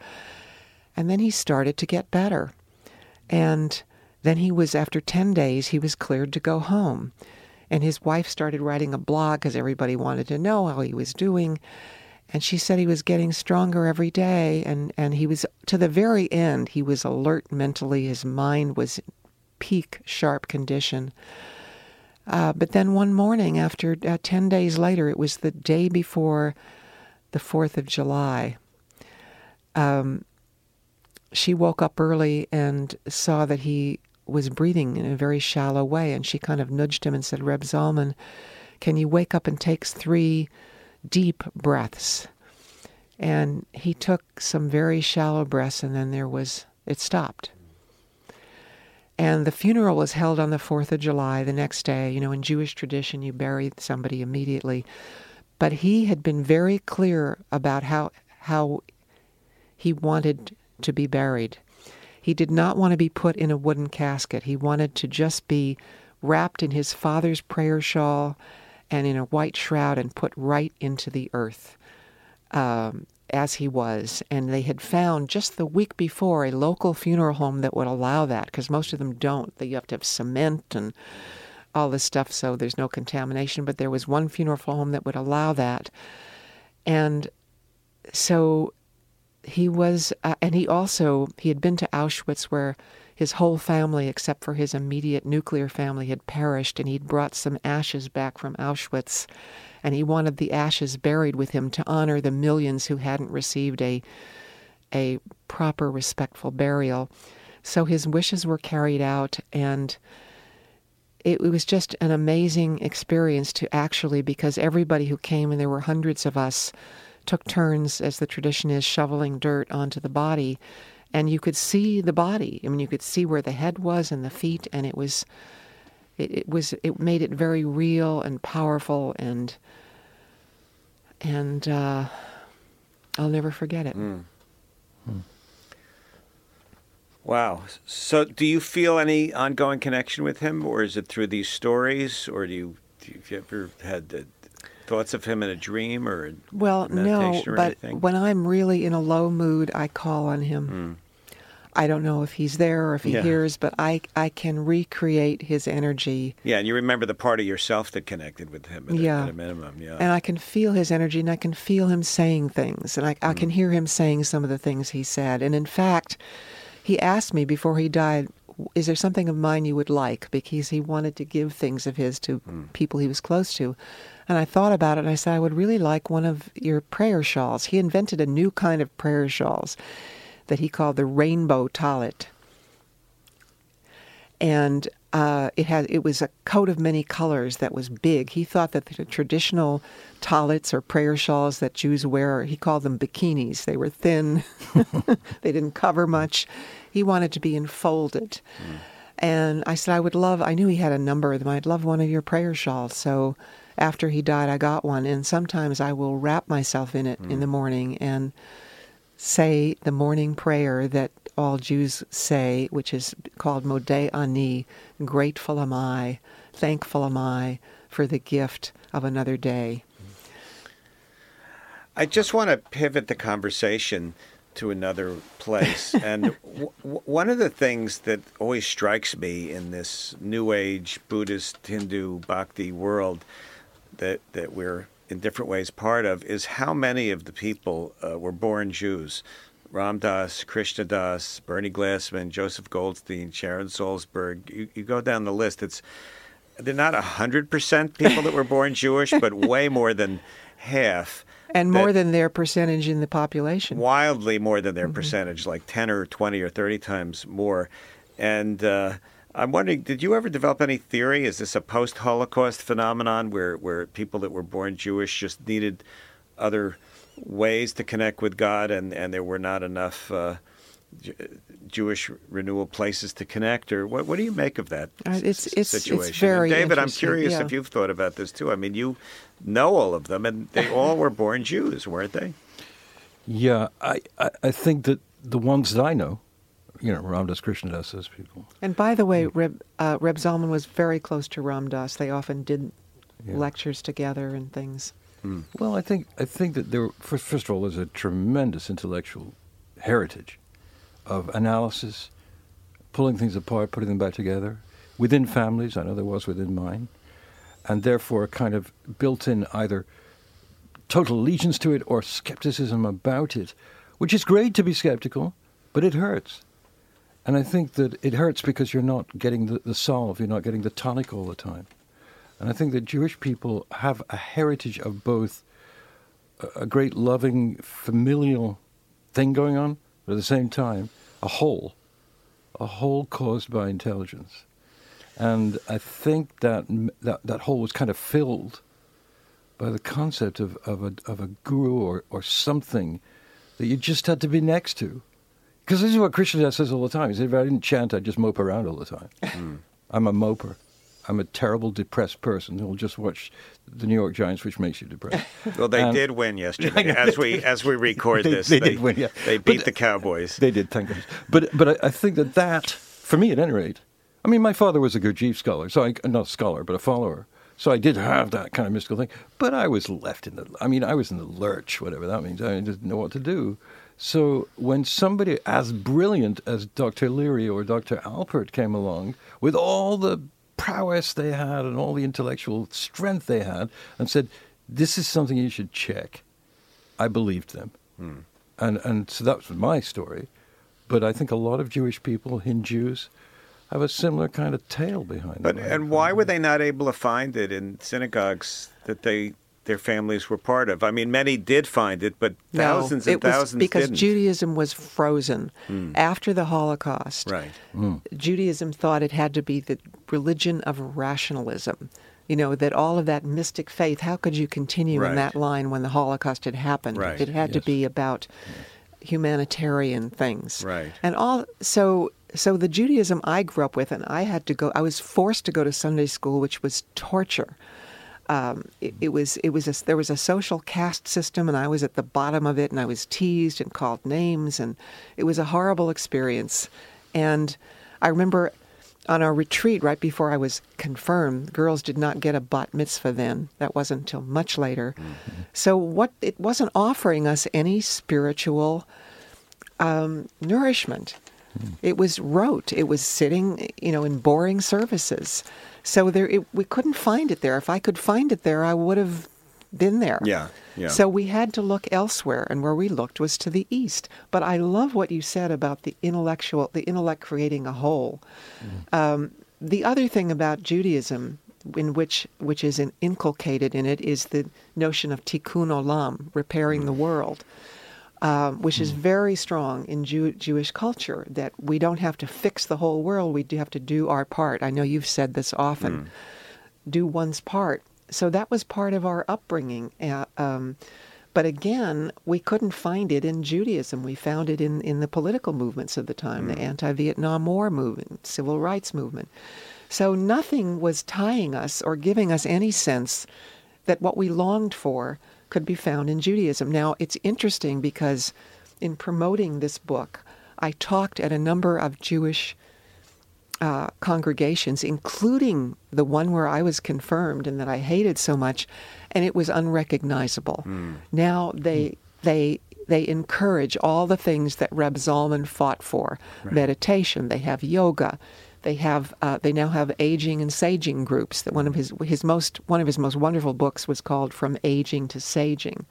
And then he started to get better. And then he was, after 10 days, he was cleared to go home. And his wife started writing a blog because everybody wanted to know how he was doing. And she said he was getting stronger every day. And, and he was, to the very end, he was alert mentally. His mind was peak sharp condition. Uh, but then one morning, after uh, 10 days later, it was the day before the 4th of July. Um, she woke up early and saw that he was breathing in a very shallow way, and she kind of nudged him and said, Reb Zalman, can you wake up and take three deep breaths? And he took some very shallow breaths, and then there was, it stopped. And the funeral was held on the 4th of July the next day. You know, in Jewish tradition, you bury somebody immediately. But he had been very clear about how, how he wanted to be buried. He did not want to be put in a wooden casket. He wanted to just be wrapped in his father's prayer shawl and in a white shroud and put right into the earth um, as he was. And they had found just the week before a local funeral home that would allow that because most of them don't. You have to have cement and all this stuff so there's no contamination. But there was one funeral home that would allow that. And so he was, uh, and he also, he had been to Auschwitz where his whole family, except for his immediate nuclear family, had perished, and he'd brought some ashes back from Auschwitz, and he wanted the ashes buried with him to honor the millions who hadn't received a a proper, respectful burial. So his wishes were carried out, and it, was just an amazing experience to actually, because everybody who came, and there were hundreds of us, took turns, as the tradition is, shoveling dirt onto the body and you could see the body. I mean, you could see where the head was and the feet, and it was, it, it was, it made it very real and powerful, and and uh, I'll never forget it. Mm. Wow. So, do you feel any ongoing connection with him, or is it through these stories, or do you, do you, have you ever had the thoughts of him in a dream or a Well, no, or but anything? when I'm really in a low mood, I call on him. Mm. I don't know if he's there or if he Yeah. hears, but I I can recreate his energy Yeah, and you remember the part of yourself that connected with him at, a- Yeah. at a minimum. Yeah. and I can feel his energy and I can feel him saying things and I, I can hear him saying some of the things he said. And in fact, he asked me before he died, is there something of mine you would like? Because he wanted to give things of his to people he was close to. And I thought about it and I said, I would really like one of your prayer shawls. He invented a new kind of prayer shawls that he called the rainbow tallit. And uh, it had it was a coat of many colors that was big. He thought that the traditional tallits or prayer shawls that Jews wear, he called them bikinis. They were thin, they didn't cover much. He wanted to be enfolded. And I said, I would love, I knew he had a number of them. I'd love one of your prayer shawls. So after he died, I got one. And sometimes I will wrap myself in it in mm. the morning and say the morning prayer that all Jews say, which is called Modeh Ani, grateful am I, thankful am I for the gift of another day. I just want to pivot the conversation to another place. and w- w- one of the things that always strikes me in this New Age Buddhist Hindu Bhakti world that that we're in different ways part of is how many of the people uh, were born Jews. Ram Dass, Krishna Das, Bernie Glassman, Joseph Goldstein, Sharon Salzberg. You, you go down the list. It's they're not hundred percent people that were born Jewish, but way more than half And more than their percentage in the population. wildly more than their percentage, like 10 or 20 or 30 times more. And uh, I'm wondering, did you ever develop any theory? Is this a post Holocaust phenomenon where, where people that were born Jewish just needed other ways to connect with God and, and there were not enough uh, J- Jewish renewal places to connect? Or what, what do you make of that Uh, it's- s- it's- it's situation? very and David, I'm curious yeah. if you've thought about this too. I mean, you know all of them, and they all were born Jews, weren't they? Yeah, I, I, I think that the ones that I know, you know, Ram Dass Krishnadas, those people. And by the way, Reb, uh, Reb Zalman was very close to Ram Dass. They often did Yeah. lectures together and things. Well, I think I think that there. First, first of all, there's a tremendous intellectual heritage of analysis, pulling things apart, putting them back together within families. I know there was within mine, and therefore a kind of built-in either total allegiance to it or skepticism about it, which is great to be skeptical, but it hurts. And I think that it hurts because you're not getting the, the solve, you're not getting the tonic all the time. And I think that Jewish people have a heritage of both a, great loving familial thing going on, but at the same time, a whole, a whole caused by intelligence. And I think that that, that hole was kind of filled by the concept of, of, a, of a guru or, or something that you just had to be next to. Because this is what Krishna says all the time. He said, if I didn't chant, I'd just mope around all the time. I'm a moper. I'm a terrible, depressed person who'll just watch the New York Giants, which makes you depressed. Well, they Um, did win yesterday. As we as we record They- this, they did win, yeah. They beat But- the Cowboys. They did, thank goodness. But but I, I think that that, for me at any rate, I mean, my father was a Gurdjieff scholar, so I not a scholar, but a follower. So I did have that kind of mystical thing, but I was left in the. I mean, I was in the lurch, whatever that means. I didn't know what to do. So when somebody as brilliant as Dr. Leary or Dr. Alpert came along with all the prowess they had and all the intellectual strength they had and said, "This is something you should check," I believed them hmm. and and so that was my story. But I think a lot of Jewish people, Hindus, have a similar kind of tale behind But them. and why were they not able to find it in synagogues that they their families were part of? I mean, many did find it, but thousands no, and it was thousands because didn't. Judaism was frozen hmm. after the Holocaust. right. Hmm. Judaism thought it had to be the religion of rationalism. You know, that all of that mystic faith, how could you continue Right. in that line when the Holocaust had happened? Right. It had to be about humanitarian things. Right. And all so so the Judaism I grew up with and I had to go I was forced to go to Sunday school which was torture. Um, it, it was it was a, there was a social caste system and I was at the bottom of it and I was teased and called names and it was a horrible experience. And I remember on our retreat right before I was confirmed, girls did not get a bat mitzvah then. That wasn't until much later. So what it wasn't offering us any spiritual um, nourishment. It was rote. It was sitting, you know, in boring services. So there, it, we couldn't find it there. If I could find it there, I would have been there. Yeah, yeah. So we had to look elsewhere, and where we looked was to the east. But I love what you said about the intellectual, the intellect creating a whole. Um, the other thing about Judaism, in which which is inculcated in it, is the notion of tikkun olam, repairing the world. Um, which is very strong in Jew- Jewish culture, that we don't have to fix the whole world, we do have to do our part. I know you've said this often do one's part. So that was part of our upbringing. Uh, um, but again, we couldn't find it in Judaism. We found it in, in the political movements of the time, the anti Vietnam War movement, civil rights movement. So nothing was tying us or giving us any sense that what we longed for could be found in Judaism. Now, it's interesting because in promoting this book, I talked at a number of Jewish uh, congregations, including the one where I was confirmed and that I hated so much, and it was unrecognizable. Now they they they encourage all the things that Reb Zalman fought for: meditation. They have yoga. They have uh, they now have aging and saging groups. That one of his his most one of his most wonderful books was called From Aging to Saging.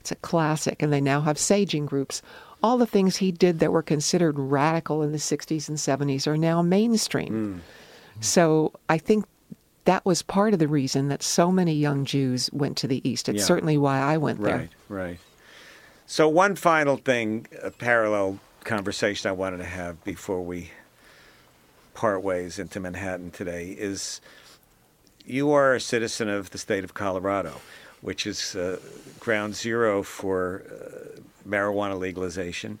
It's a classic, and they now have saging groups. All the things he did that were considered radical in the 60s and 70s are now mainstream. So I think that was part of the reason that so many young Jews went to the East. It's Yeah. certainly why I went there. Right, right. So one final thing, a parallel conversation I wanted to have before we part ways into Manhattan today is you are a citizen of the state of Colorado, which is uh, ground zero for uh, marijuana legalization.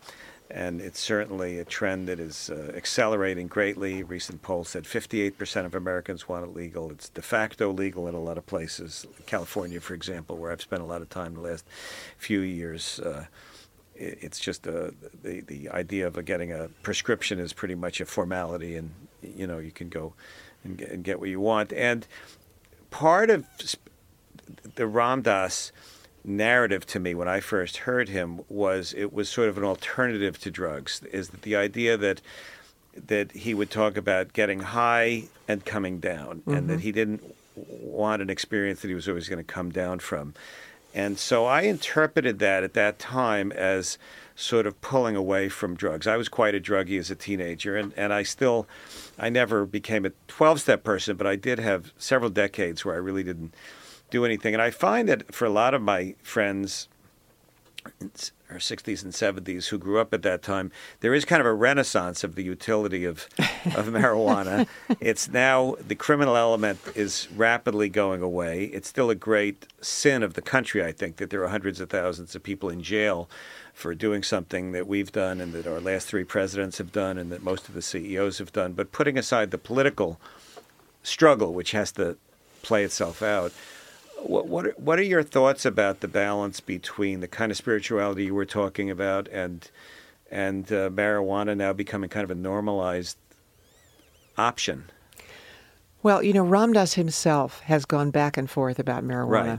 And it's certainly a trend that is uh, accelerating greatly. Recent poll said 58% of Americans want it legal. It's de facto legal in a lot of places. California, for example, where I've spent a lot of time the last few years. Uh, it's just uh, the the idea of getting a prescription is pretty much a formality, and you know you can go and get, and get what you want. And part of the Ram Dass narrative to me when I first heard him was it was sort of an alternative to drugs. Is that the idea that that he would talk about getting high and coming down, and that mm-hmm. he didn't want an experience that he was always going to come down from. And so I interpreted that at that time as sort of pulling away from drugs. I was quite a druggie as a teenager, and, and I still, I never became a 12 step person, but I did have several decades where I really didn't do anything. And I find that for a lot of my friends, our 60s and 70s who grew up at that time, there is kind of a renaissance of the utility of, of marijuana. It's now the criminal element is rapidly going away. It's still a great sin of the country, I think, that there are hundreds of thousands of people in jail for doing something that we've done and that our last three presidents have done and that most of the CEOs have done. But putting aside the political struggle, which has to play itself out, what what are, what are your thoughts about the balance between the kind of spirituality you were talking about and and uh, marijuana now becoming kind of a normalized option? Well, you know, Ram Dass himself has gone back and forth about marijuana. Right.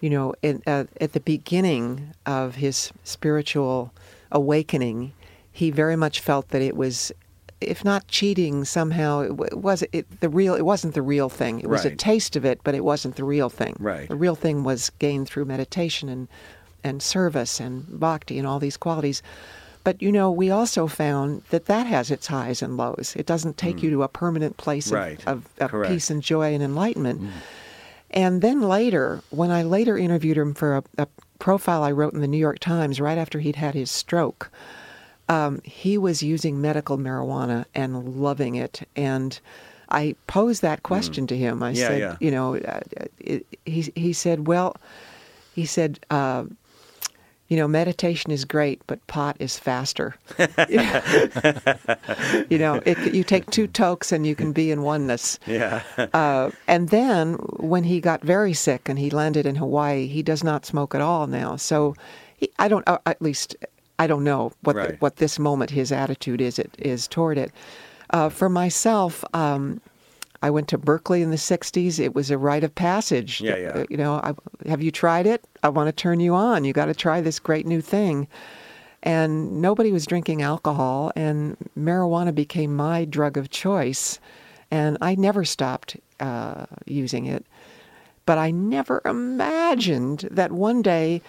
You know, in, uh, at the beginning of his spiritual awakening, he very much felt that it was, if not cheating, somehow it was it the real. It wasn't the real thing. It was a taste of it, but it wasn't the real thing. Right. The real thing was gained through meditation and and service and bhakti and all these qualities. But you know, we also found that that has its highs and lows. It doesn't take you to a permanent place of. Right. of, of. Hmm. peace and joy and enlightenment. And then later, when I later interviewed him for a, a profile I wrote in the New York Times right after he'd had his stroke, um, he was using medical marijuana and loving it. And I posed that question to him. I Hmm. Yeah, said, yeah. you know, uh, it, he he said, well, he said. Uh, you know, meditation is great, but pot is faster. you know, it, you take two tokes and you can be in oneness. Yeah. Uh, and then when he got very sick and he landed in Hawaii, he does not smoke at all now. So he, I don't, uh, at least I don't know what the, what this moment his attitude is it is toward it. Uh, for myself, um, I went to Berkeley in the '60s. It was a rite of passage. Yeah, yeah. You know, I, have you tried it? I want to turn you on. You got to try this great new thing. and nobody was drinking alcohol, and marijuana became my drug of choice. And I never stopped uh, using it. But I never imagined that one day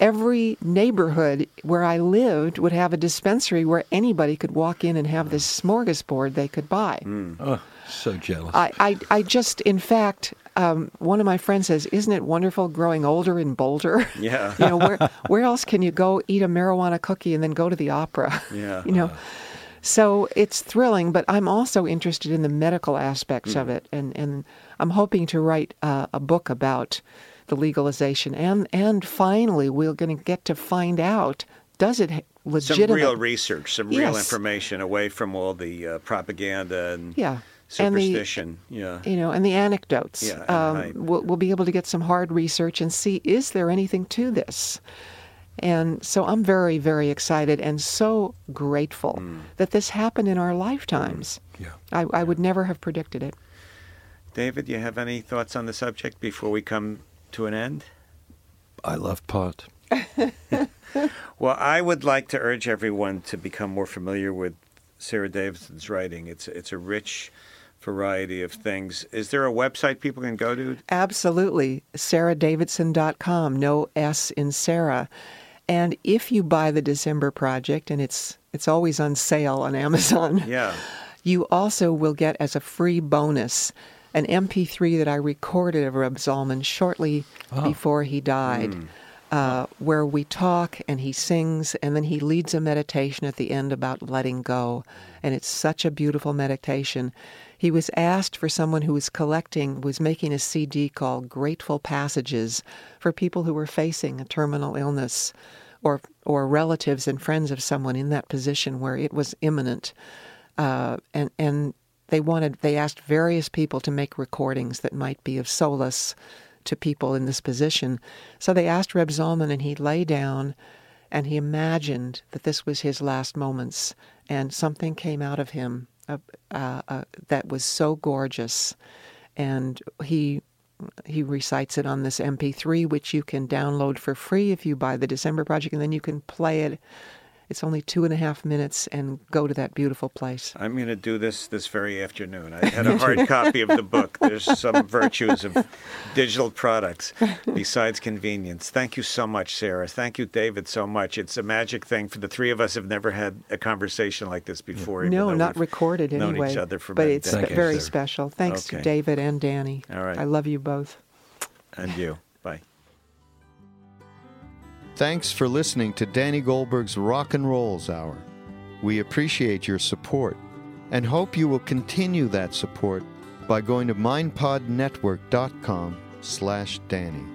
every neighborhood where I lived would have a dispensary where anybody could walk in and have this smorgasbord they could buy. Mm. Oh, so jealous. I, I, I just, in fact, um, one of my friends says, "Isn't it wonderful growing older in Boulder? Yeah. you know, where where else can you go eat a marijuana cookie and then go to the opera? Yeah. you know." So it's thrilling, but I'm also interested in the medical aspects of it, and, and I'm hoping to write uh, a book about the legalization, and and finally we're going to get to find out does it ha- Some real research, some real information away from all the uh, propaganda and yeah and the superstition. yeah. you know, and the anecdotes. Yeah, and um, hype. we'll, we'll be able to get some hard research and see is there anything to this. And so I'm very, very excited and so grateful Hmm. that this happened in our lifetimes. yeah. I, I would never have predicted it. David, you have any thoughts on the subject before we come to an end? I love pot. Well, I would like to urge everyone to become more familiar with Sara Davidson's writing. It's it's a rich variety of things. Is there a website people can go to? Absolutely. SaraDavidson.com, no S in Sarah. And if you buy the December Project, and it's it's always on sale on Amazon, Yeah. you also will get as a free bonus an MP3 that I recorded of Reb Zalman shortly before he died, uh, where we talk and he sings, and then he leads a meditation at the end about letting go. And it's such a beautiful meditation. He was asked for someone who was collecting, was making a CD called Grateful Passages for people who were facing a terminal illness or, or relatives and friends of someone in that position where it was imminent uh, and and they wanted they asked various people to make recordings that might be of solace to people in this position. So they asked Reb Zalman, and he lay down, and he imagined that this was his last moments, and something came out of him uh, uh, uh, that was so gorgeous, and he. He recites it on this MP3, which you can download for free if you buy the December Project, and then you can play it it's only two and a half minutes and go to that beautiful place. I'm going to do this this very afternoon. I had a hard copy of the book. There's some virtues of digital products besides convenience. Thank you so much, Sara. Thank you, David, so much. It's a magic thing for the three of us have never had a conversation like this before. even no, not we've recorded known anyway. each other for but many it's Thank you, very Sara. special. Thanks Okay. to David and Danny. All right. I love you both. And you. Thanks for listening to Danny Goldberg's Rock and Rolls Hour. We appreciate your support and hope you will continue that support by going to mindpodnetwork.com slash Danny.